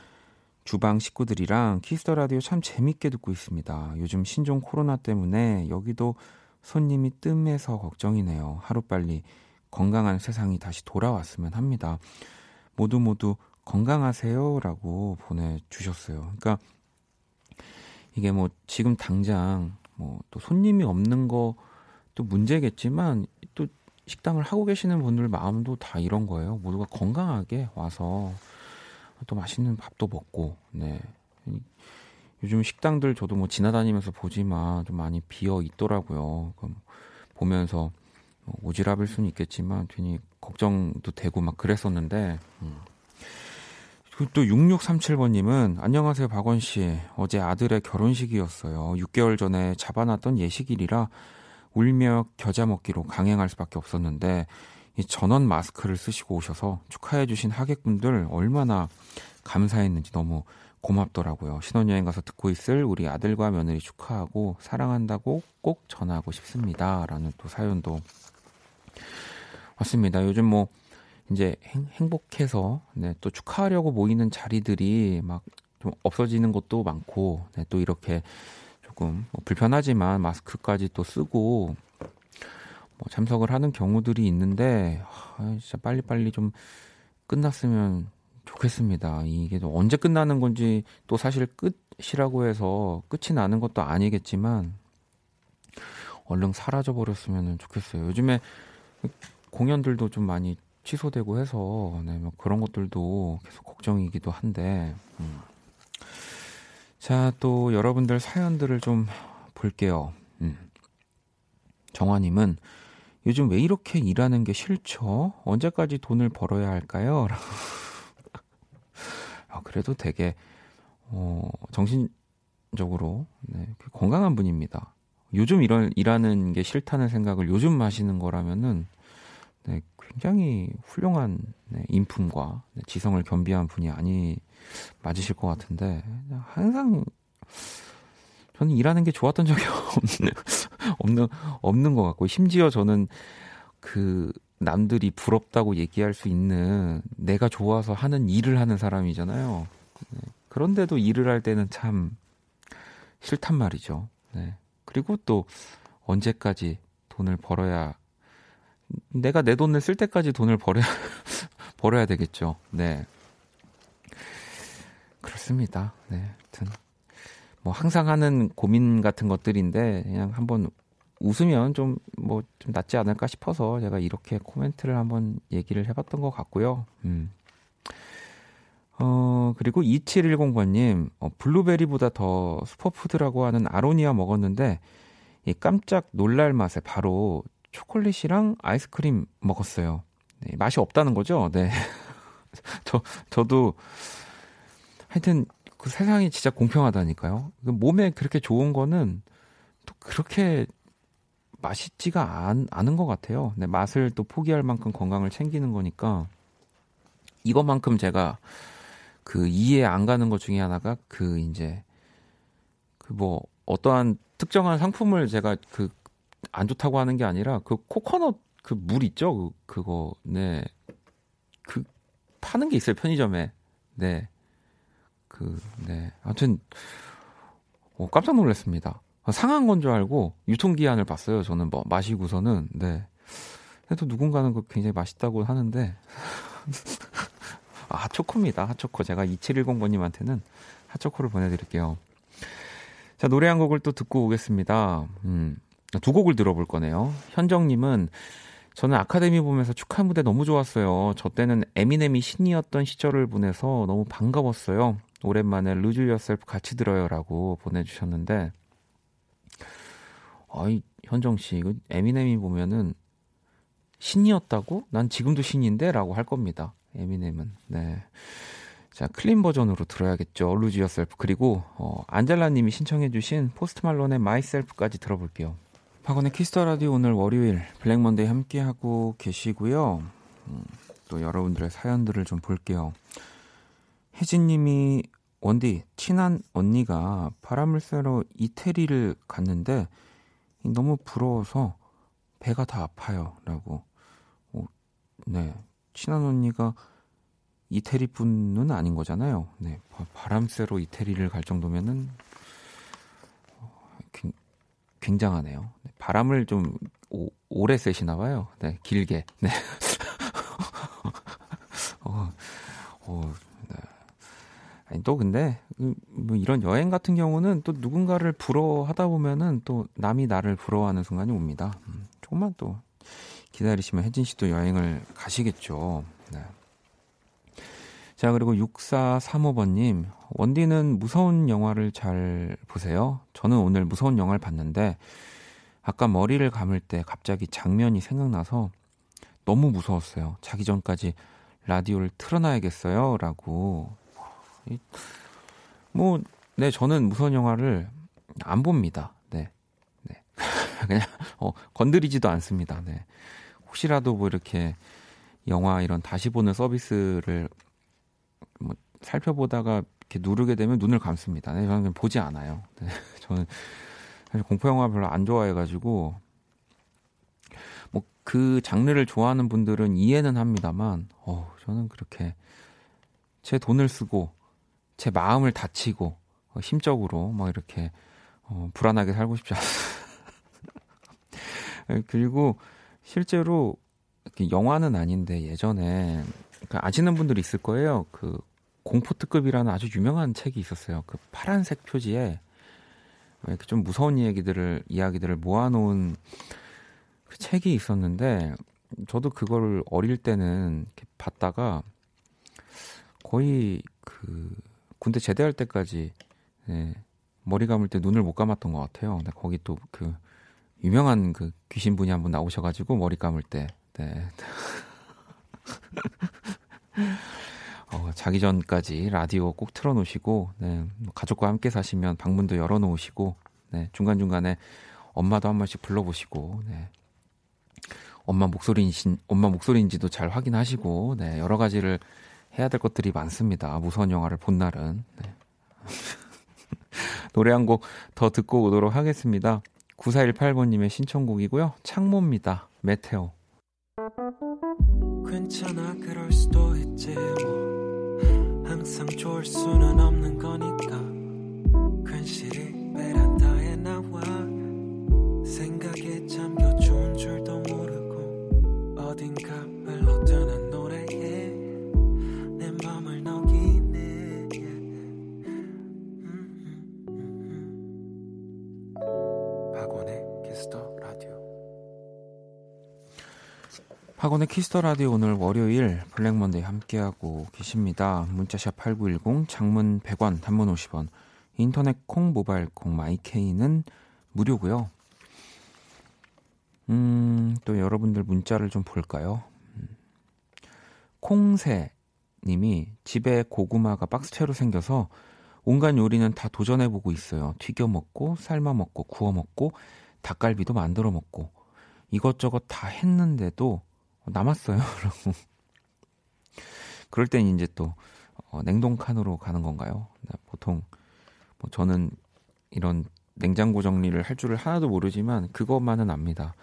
주방 식구들이랑 Kiss the Radio 참 재밌게 듣고 있습니다. 요즘 신종 코로나 때문에 여기도 손님이 뜸해서 걱정이네요. 하루빨리 건강한 세상이 다시 돌아왔으면 합니다. 모두 모두 건강하세요라고 보내주셨어요. 그러니까 이게 뭐 지금 당장 뭐 또 손님이 없는 것도 문제겠지만 또 식당을 하고 계시는 분들 마음도 다 이런 거예요. 모두가 건강하게 와서 또 맛있는 밥도 먹고, 네. 요즘 식당들 저도 뭐 지나다니면서 보지만 좀 많이 비어 있더라고요. 보면서 뭐 오지랖일 수는 있겠지만 괜히 걱정도 되고 막 그랬었는데 음. 또 6637번님은 안녕하세요 박원 씨 어제 아들의 결혼식이었어요 6개월 전에 잡아놨던 예식일이라 울며 겨자 먹기로 강행할 수밖에 없었는데 이 전원 마스크를 쓰시고 오셔서 축하해주신 하객분들 얼마나 감사했는지 너무 고맙더라고요. 신혼여행 가서 듣고 있을 우리 아들과 며느리 축하하고 사랑한다고 꼭 전하고 싶습니다. 라는 또 사연도 왔습니다. 요즘 뭐 이제 행, 복해서 네, 또 축하하려고 모이는 자리들이 막 좀 없어지는 것도 많고 네, 또 이렇게 조금 뭐 불편하지만 마스크까지 또 쓰고 뭐 참석을 하는 경우들이 있는데 아, 진짜 빨리빨리 좀 끝났으면 좋겠습니다. 이게 언제 끝나는 건지 또 사실 끝이라고 해서 끝이 나는 것도 아니겠지만 얼른 사라져 버렸으면 좋겠어요. 요즘에 공연들도 좀 많이 취소되고 해서 네, 뭐 그런 것들도 계속 걱정이기도 한데 음. 자, 또 여러분들 사연들을 좀 볼게요. 음. 정화님은 요즘 왜 이렇게 일하는 게 싫죠? 언제까지 돈을 벌어야 할까요? 아, 그래도 되게 어, 정신적으로 네, 건강한 분입니다. 요즘 이런 일하는 게 싫다는 생각을 요즘 마시는 거라면은 네, 굉장히 훌륭한 네, 인품과 네, 지성을 겸비한 분이 아니 맞으실 것 같은데 항상 저는 일하는 게 좋았던 적이 없는 없는 없는 것 같고 심지어 저는 그 남들이 부럽다고 얘기할 수 있는 내가 좋아서 하는 일을 하는 사람이잖아요. 네. 그런데도 일을 할 때는 참 싫단 말이죠. 네. 그리고 또 언제까지 돈을 벌어야 내가 내 돈을 쓸 때까지 돈을 벌어야 벌어야 되겠죠. 네. 그렇습니다. 네. 하여튼 뭐 항상 하는 고민 같은 것들인데 그냥 한번 웃으면 좀 뭐좀 뭐 좀 낫지 않을까 싶어서 제가 이렇게 코멘트를 한번 얘기를 해봤던 것 같고요. 음. 어, 그리고 2710번님, 어, 블루베리보다 더 슈퍼푸드라고 하는 아로니아 먹었는데, 이 깜짝 놀랄 맛에 바로 초콜릿이랑 아이스크림 먹었어요. 네, 맛이 없다는 거죠? 네. 저, 저도 하여튼 그 세상이 진짜 공평하다니까요. 그 몸에 그렇게 좋은 거는 또 그렇게 맛있지가 않, 않은 것 같아요. 네, 맛을 또 포기할 만큼 건강을 챙기는 거니까 이것만큼 제가 그 이해 안 가는 것 중에 하나가 그 이제 그 뭐 어떠한 특정한 상품을 제가 그 안 좋다고 하는 게 아니라 그 코코넛 그 물 있죠? 그, 그거 네. 그 파는 게 있어요, 편의점에. 네. 그, 네. 아무튼, 어, 깜짝 놀랐습니다. 상한 건 줄 알고 유통 기한을 봤어요. 저는 뭐 마시고서는. 네. 그래도 누군가는 그 굉장히 맛있다고 하는데. 아, 핫초코입니다. 핫초코. 제가 2710번님한테는 핫초코를 보내드릴게요. 자, 노래 한 곡을 또 듣고 오겠습니다. 음, 두 곡을 들어볼 거네요. 현정님은 저는 아카데미 보면서 축하 무대 너무 좋았어요. 저 때는 에미넴이 신이었던 시절을 보내서 너무 반가웠어요. 오랜만에 루즈 유어셀프 같이 들어요라고 보내주셨는데, 아이 현정 씨 이거 에미넴이 보면은 신이었다고? 난 지금도 신인데라고 할 겁니다. 에미넴은 네. 자 clean 버전으로 들어야겠죠. Lose Yourself 그리고 어, 안젤라님이 신청해주신 포스트 말론의 Myself까지 들어볼게요. 박원의 Kiss the Radio 오늘 월요일 Black Monday 함께 하고 계시고요. 음, 또 여러분들의 사연들을 좀 볼게요. 혜진 님이 원디 친한 언니가 바람을 쐬러 이태리를 갔는데 너무 부러워서 배가 다 아파요라고. 어, 네, 친한 언니가 이태리 분은 아닌 거잖아요. 네, 바람 쐬러 이태리를 갈 정도면은 어, 굉장하네요. 네, 바람을 좀 오, 오래 쐬시나 봐요. 네, 길게. 네. 어, 어, 네. 아니, 또 근데, 그, 뭐 이런 여행 같은 경우는 또 누군가를 부러워하다 보면은 또 남이 나를 부러워하는 순간이 옵니다. 음, 조금만 또 기다리시면 혜진 씨도 여행을 가시겠죠. 네. 자, 그리고 6435번님, 원디는 무서운 영화를 잘 보세요? 저는 오늘 무서운 영화를 봤는데, 아까 머리를 감을 때 갑자기 장면이 생각나서 너무 무서웠어요. 자기 전까지 라디오를 틀어놔야겠어요. 라고. 뭐, 네, 저는 무서운 영화를 안 봅니다. 네. 네. 그냥, 어, 건드리지도 않습니다. 네. 혹시라도 뭐 이렇게 영화 이런 다시 보는 서비스를 뭐 살펴보다가 이렇게 누르게 되면 눈을 감습니다. 네, 저는 보지 않아요. 네, 저는 사실 공포 영화 별로 안 좋아해가지고 뭐 그 장르를 좋아하는 분들은 이해는 합니다만, 어, 저는 그렇게 제 돈을 쓰고 제 마음을 다치고 어, 심적으로 막 이렇게 어, 불안하게 살고 싶지 않아요. 그리고 실제로 영화는 아닌데 예전에 그러니까 아시는 분들이 있을 거예요. 그 공포 특급이라는 아주 유명한 책이 있었어요. 그 파란색 표지에 이렇게 좀 무서운 이야기들을 이야기들을 모아놓은 그 책이 있었는데 저도 그거를 어릴 때는 이렇게 봤다가 거의 그 군대 제대할 때까지 네, 머리 감을 때 눈을 못 감았던 것 같아요. 근데 거기 또 그 유명한 그 귀신 분이 한 분 나오셔가지고 머리 감을 때 네. 어, 자기 전까지 라디오 꼭 틀어놓으시고, 네, 뭐 가족과 함께 사시면 방문도 열어놓으시고, 네, 중간 중간에 엄마도 한 번씩 불러보시고, 네, 엄마 목소리인지, 엄마 목소리인지도 잘 확인하시고, 네, 여러 가지를 해야 될 것들이 많습니다. 무서운 영화를 본 날은. 네. 노래 한 곡 더 듣고 오도록 하겠습니다. 9418번님의 신청곡이고요. 창모입니다. 메테오. 괜찮아, 그럴 수도 있지, 뭐. 항상 좋을 수는 없는 거니까 괜시리 베란다에 나와 생각에 잠겨 좋은 줄도 모르고 어딘가 박원의 Kiss the Radio 오늘 월요일 Black Monday 함께하고 계십니다. 문자샵 8910, 장문 100원, 단문 50원, 인터넷 콩, 모바일 콩, 마이케이는 무료고요. 음, 또 여러분들 문자를 좀 볼까요? 음. 콩새 님이 집에 고구마가 박스채로 생겨서 온갖 요리는 다 도전해 보고 있어요. 튀겨 먹고, 삶아 먹고, 구워 먹고, 닭갈비도 만들어 먹고, 이것저것 다 했는데도 남았어요. 라고. 그럴 땐 이제 또 어, 냉동 칸으로 가는 건가요? 네, 보통 뭐 저는 이런 냉장고 정리를 할 줄을 하나도 모르지만 그것만은 압니다.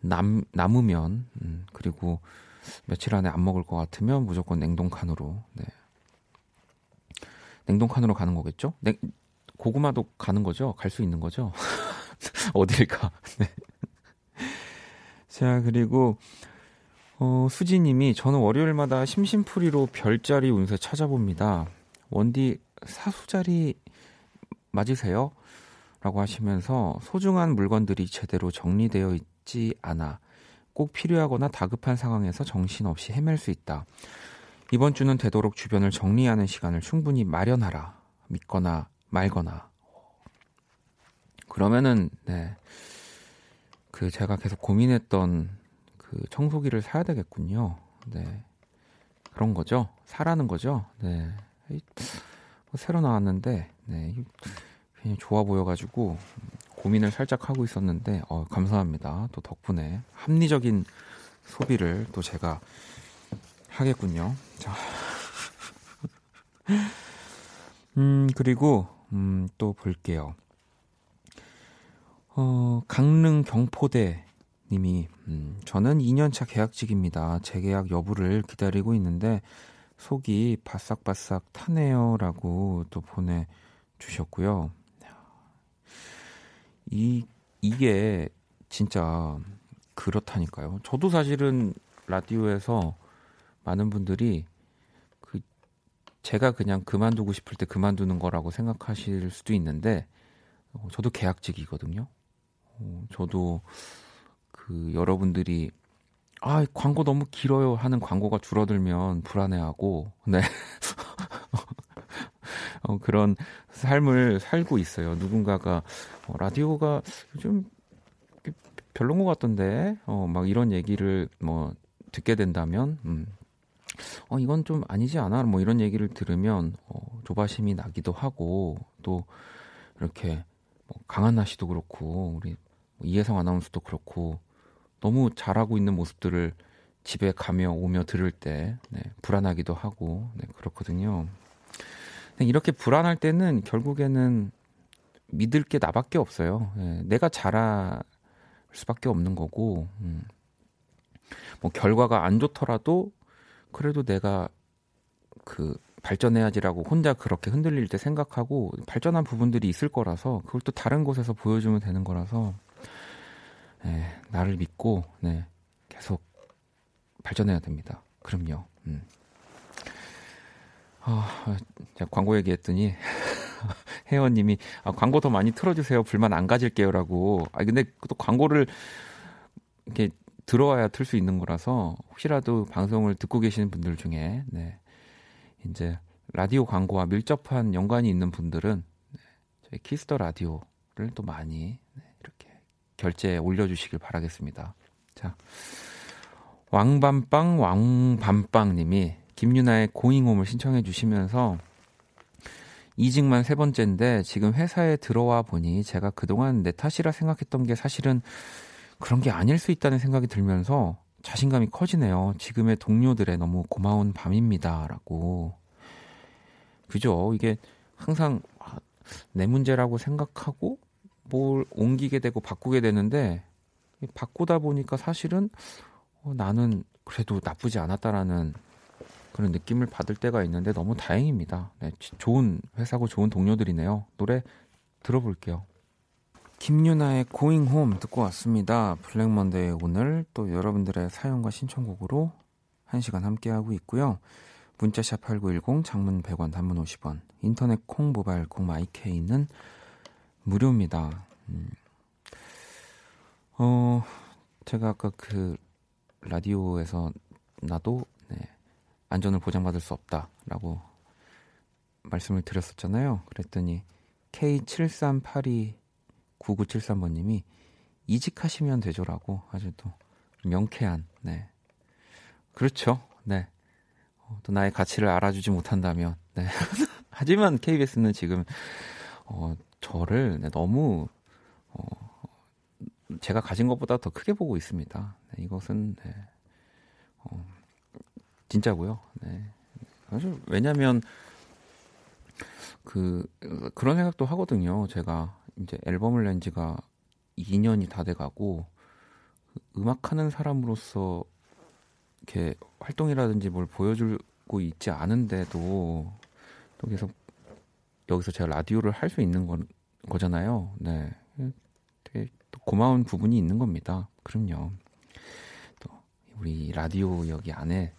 남 남으면 음, 그리고 며칠 안에 안 먹을 것 같으면 무조건 냉동 칸으로 네. 냉동 칸으로 가는 거겠죠? 냉, 고구마도 가는 거죠? 갈 수 있는 거죠? 어딜까? 네. 자 그리고 어, 수지님이 저는 월요일마다 심심풀이로 별자리 운세 찾아봅니다. 원디 사수자리 맞으세요? 라고 하시면서 소중한 물건들이 제대로 정리되어 있지 않아 꼭 필요하거나 다급한 상황에서 정신없이 헤맬 수 있다. 이번 주는 되도록 주변을 정리하는 시간을 충분히 마련하라. 믿거나 말거나. 그러면은, 네. 그 제가 계속 고민했던 그 청소기를 사야 되겠군요. 네. 그런 거죠. 사라는 거죠. 네. 뭐 새로 나왔는데, 네. 괜히 좋아 보여가지고 고민을 살짝 하고 있었는데, 어, 감사합니다. 또 덕분에 합리적인 소비를 또 제가 하겠군요. 자. 음, 그리고, 음, 또 볼게요. 어, 강릉 경포대 님이, 음, 저는 2년차 계약직입니다. 재계약 여부를 기다리고 있는데, 속이 바싹바싹 타네요. 라고 또 보내 주셨고요. 이, 이게 진짜 그렇다니까요. 저도 사실은 라디오에서 많은 분들이 그 제가 그냥 그만두고 싶을 때 그만두는 거라고 생각하실 수도 있는데 어, 저도 계약직이거든요. 어, 저도 그 여러분들이 아 광고 너무 길어요 하는 광고가 줄어들면 불안해하고 네 어, 그런 삶을 살고 있어요. 누군가가 어, 라디오가 요즘 별론 것 같던데 어, 막 이런 얘기를 뭐 듣게 된다면 음, 어, 이건 좀 아니지 않아? 뭐 이런 얘기를 들으면 어, 조바심이 나기도 하고 또 이렇게 뭐 강한나 씨도 그렇고 우리 뭐 이혜성 아나운서도 그렇고 너무 잘하고 있는 모습들을 집에 가며 오며 들을 때 네, 불안하기도 하고 네, 그렇거든요. 이렇게 불안할 때는 결국에는 믿을 게 나밖에 없어요. 네, 내가 잘할 수밖에 없는 거고, 음. 뭐 결과가 안 좋더라도 그래도 내가 그 발전해야지라고 혼자 그렇게 흔들릴 때 생각하고 발전한 부분들이 있을 거라서 그걸 또 다른 곳에서 보여주면 되는 거라서 네, 나를 믿고 네, 계속 발전해야 됩니다. 그럼요. 음. 아, 광고 얘기했더니 혜원님이 아, 광고 더 많이 틀어주세요. 불만 안 가질게요라고. 아 근데 또 광고를 이렇게 들어와야 틀 수 있는 거라서 혹시라도 방송을 듣고 계시는 분들 중에 네, 이제 라디오 광고와 밀접한 연관이 있는 분들은 네, 저희 Kiss the Radio를 또 많이 네, 결재에 올려주시길 바라겠습니다. 자, 왕밤빵 왕밤빵님이 김유나의 고잉홈을 신청해 주시면서 이직만 세 번째인데 지금 회사에 들어와 보니 제가 그동안 내 탓이라 생각했던 게 사실은 그런 게 아닐 수 있다는 생각이 들면서 자신감이 커지네요. 지금의 동료들의 너무 고마운 밤입니다. 라고. 그죠? 이게 항상 내 문제라고 생각하고 뭘 옮기게 되고 바꾸게 되는데 바꾸다 보니까 사실은 어, 나는 그래도 나쁘지 않았다라는 그런 느낌을 받을 때가 있는데 너무 다행입니다. 네, 좋은 회사고 좋은 동료들이네요. 노래 들어볼게요. 김윤아의 Going Home 듣고 왔습니다. Black Monday 오늘 또 여러분들의 사연과 신청곡으로 1시간 함께하고 있고요. 문자샵 8910 장문 100원 단문 50원 인터넷 콩 모바일 콩 my K는 무료입니다. 음. 어 제가 아까 그 라디오에서 나도 네, 안전을 보장받을 수 없다라고 말씀을 드렸었잖아요. 그랬더니 K73829973번님이 이직하시면 되죠라고 아주 또 명쾌한 네 그렇죠 네 어, 또 나의 가치를 알아주지 못한다면 네 하지만 KBS는 지금 어 저를 네, 너무 어 제가 가진 것보다 더 크게 보고 있습니다. 네, 이것은 네. 어, 진짜고요. 네. 사실 왜냐면 그 그런 생각도 하거든요. 제가 이제 앨범을 낸 지가 2년이 다 돼가고 음악하는 사람으로서 이렇게 활동이라든지 뭘 보여주고 있지 않은데도 또 계속 여기서 제가 라디오를 할 수 있는 건, 거잖아요. 네. 되게 또 고마운 부분이 있는 겁니다. 그럼요. 또 우리 라디오 여기 안에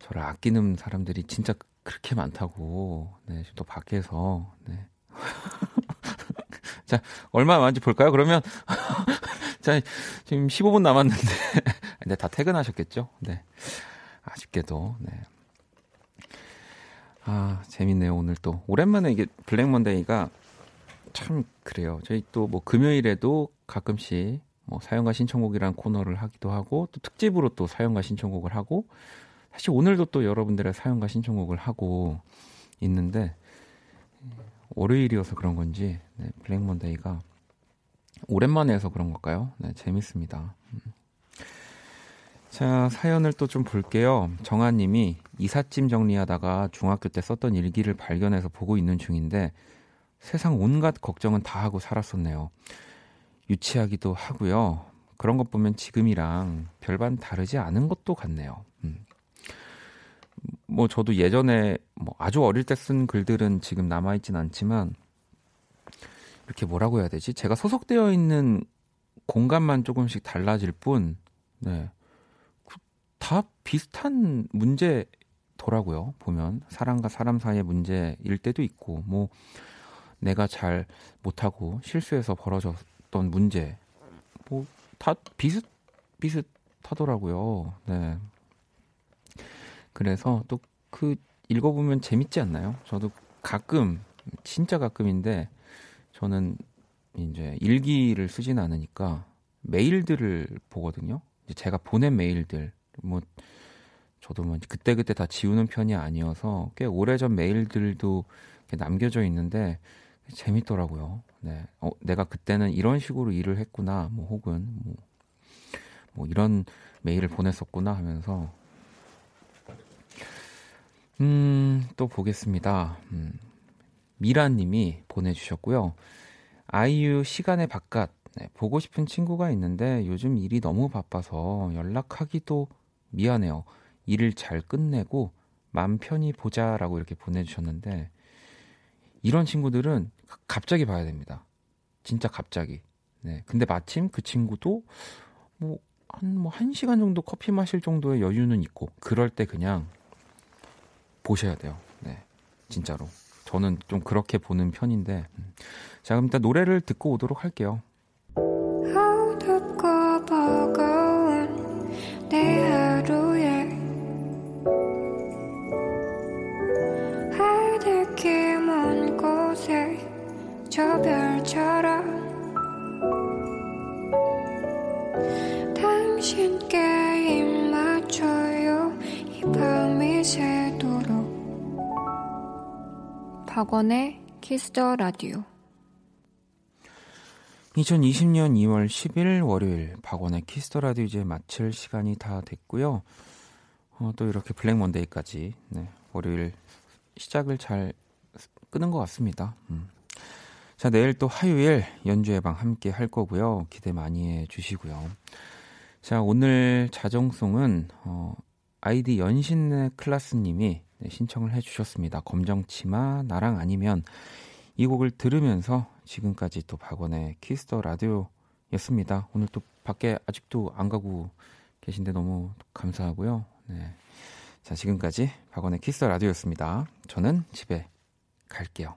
저를 아끼는 사람들이 진짜 그렇게 많다고. 네, 또 밖에서. 네. 자, 얼마 많은지 볼까요? 그러면 자, 지금 15분 남았는데 근데 다 퇴근하셨겠죠? 네. 아쉽게도. 네. 아, 재밌네요. 오늘 또 오랜만에 이게 Black Monday가 참 그래요. 저희 또 뭐 금요일에도 가끔씩 뭐 사연과 신청곡이라는 코너를 하기도 하고 또 특집으로 또 사연과 신청곡을 하고 사실 오늘도 또 여러분들의 사연과 신청곡을 하고 있는데 월요일이어서 그런 건지 네, Black Monday가 오랜만에 해서 그런 걸까요? 네, 재밌습니다. 음. 자, 사연을 또 좀 볼게요. 정아님이 이삿짐 정리하다가 중학교 때 썼던 일기를 발견해서 보고 있는 중인데 세상 온갖 걱정은 다 하고 살았었네요. 유치하기도 하고요. 그런 것 보면 지금이랑 별반 다르지 않은 것도 같네요. 음. 뭐 저도 예전에 뭐 아주 어릴 때 쓴 글들은 지금 남아 있진 않지만 이렇게 뭐라고 해야 되지? 제가 소속되어 있는 공간만 조금씩 달라질 뿐, 네. 다 비슷한 문제 더라고요. 보면 사람과 사람 사이의 문제일 때도 있고 뭐 내가 잘 못하고 실수해서 벌어졌던 문제 뭐 다 비슷 비슷하더라고요. 네. 그래서 또 그 읽어보면 재밌지 않나요? 저도 가끔 진짜 가끔인데 저는 이제 일기를 쓰진 않으니까 메일들을 보거든요. 제가 보낸 메일들 뭐 저도 뭐 그때 그때 다 지우는 편이 아니어서 꽤 오래전 메일들도 남겨져 있는데 재밌더라고요. 네, 어, 내가 그때는 이런 식으로 일을 했구나, 뭐 혹은 뭐, 뭐 이런 메일을 보냈었구나 하면서 음, 또 보겠습니다. 음, 미라님이 보내주셨고요. 아이유 시간의 바깥 네, 보고 싶은 친구가 있는데 요즘 일이 너무 바빠서 연락하기도 미안해요. 일을 잘 끝내고 맘 편히 보자라고 이렇게 보내주셨는데 이런 친구들은 갑자기 봐야 됩니다. 진짜 갑자기. 네. 근데 마침 그 친구도 뭐 한 뭐 한 시간 정도 커피 마실 정도의 여유는 있고 그럴 때 그냥 보셔야 돼요. 네. 진짜로. 저는 좀 그렇게 보는 편인데. 음. 자, 그럼 일단 노래를 듣고 오도록 할게요. 박원의 Kiss the Radio 2020년 2월 10일 월요일 박원의 Kiss the Radio 이제 마칠 시간이 다 됐고요. 어, 또 이렇게 Black Monday까지 네, 월요일 시작을 잘 끊는 것 같습니다. 음. 자, 내일 또 화요일 연주의 방 함께 할 거고요. 기대 많이 해 주시고요. 자, 오늘 자정송은 어, 아이디 연신내 클라스님이 네, 신청을 해 주셨습니다. 검정치마 나랑 아니면 이 곡을 들으면서 지금까지 또 박원의 Kiss the Radio였습니다. 오늘 또 밖에 아직도 안 가고 계신데 너무 감사하고요. 네. 자, 지금까지 박원의 Kiss the Radio였습니다. 저는 집에 갈게요.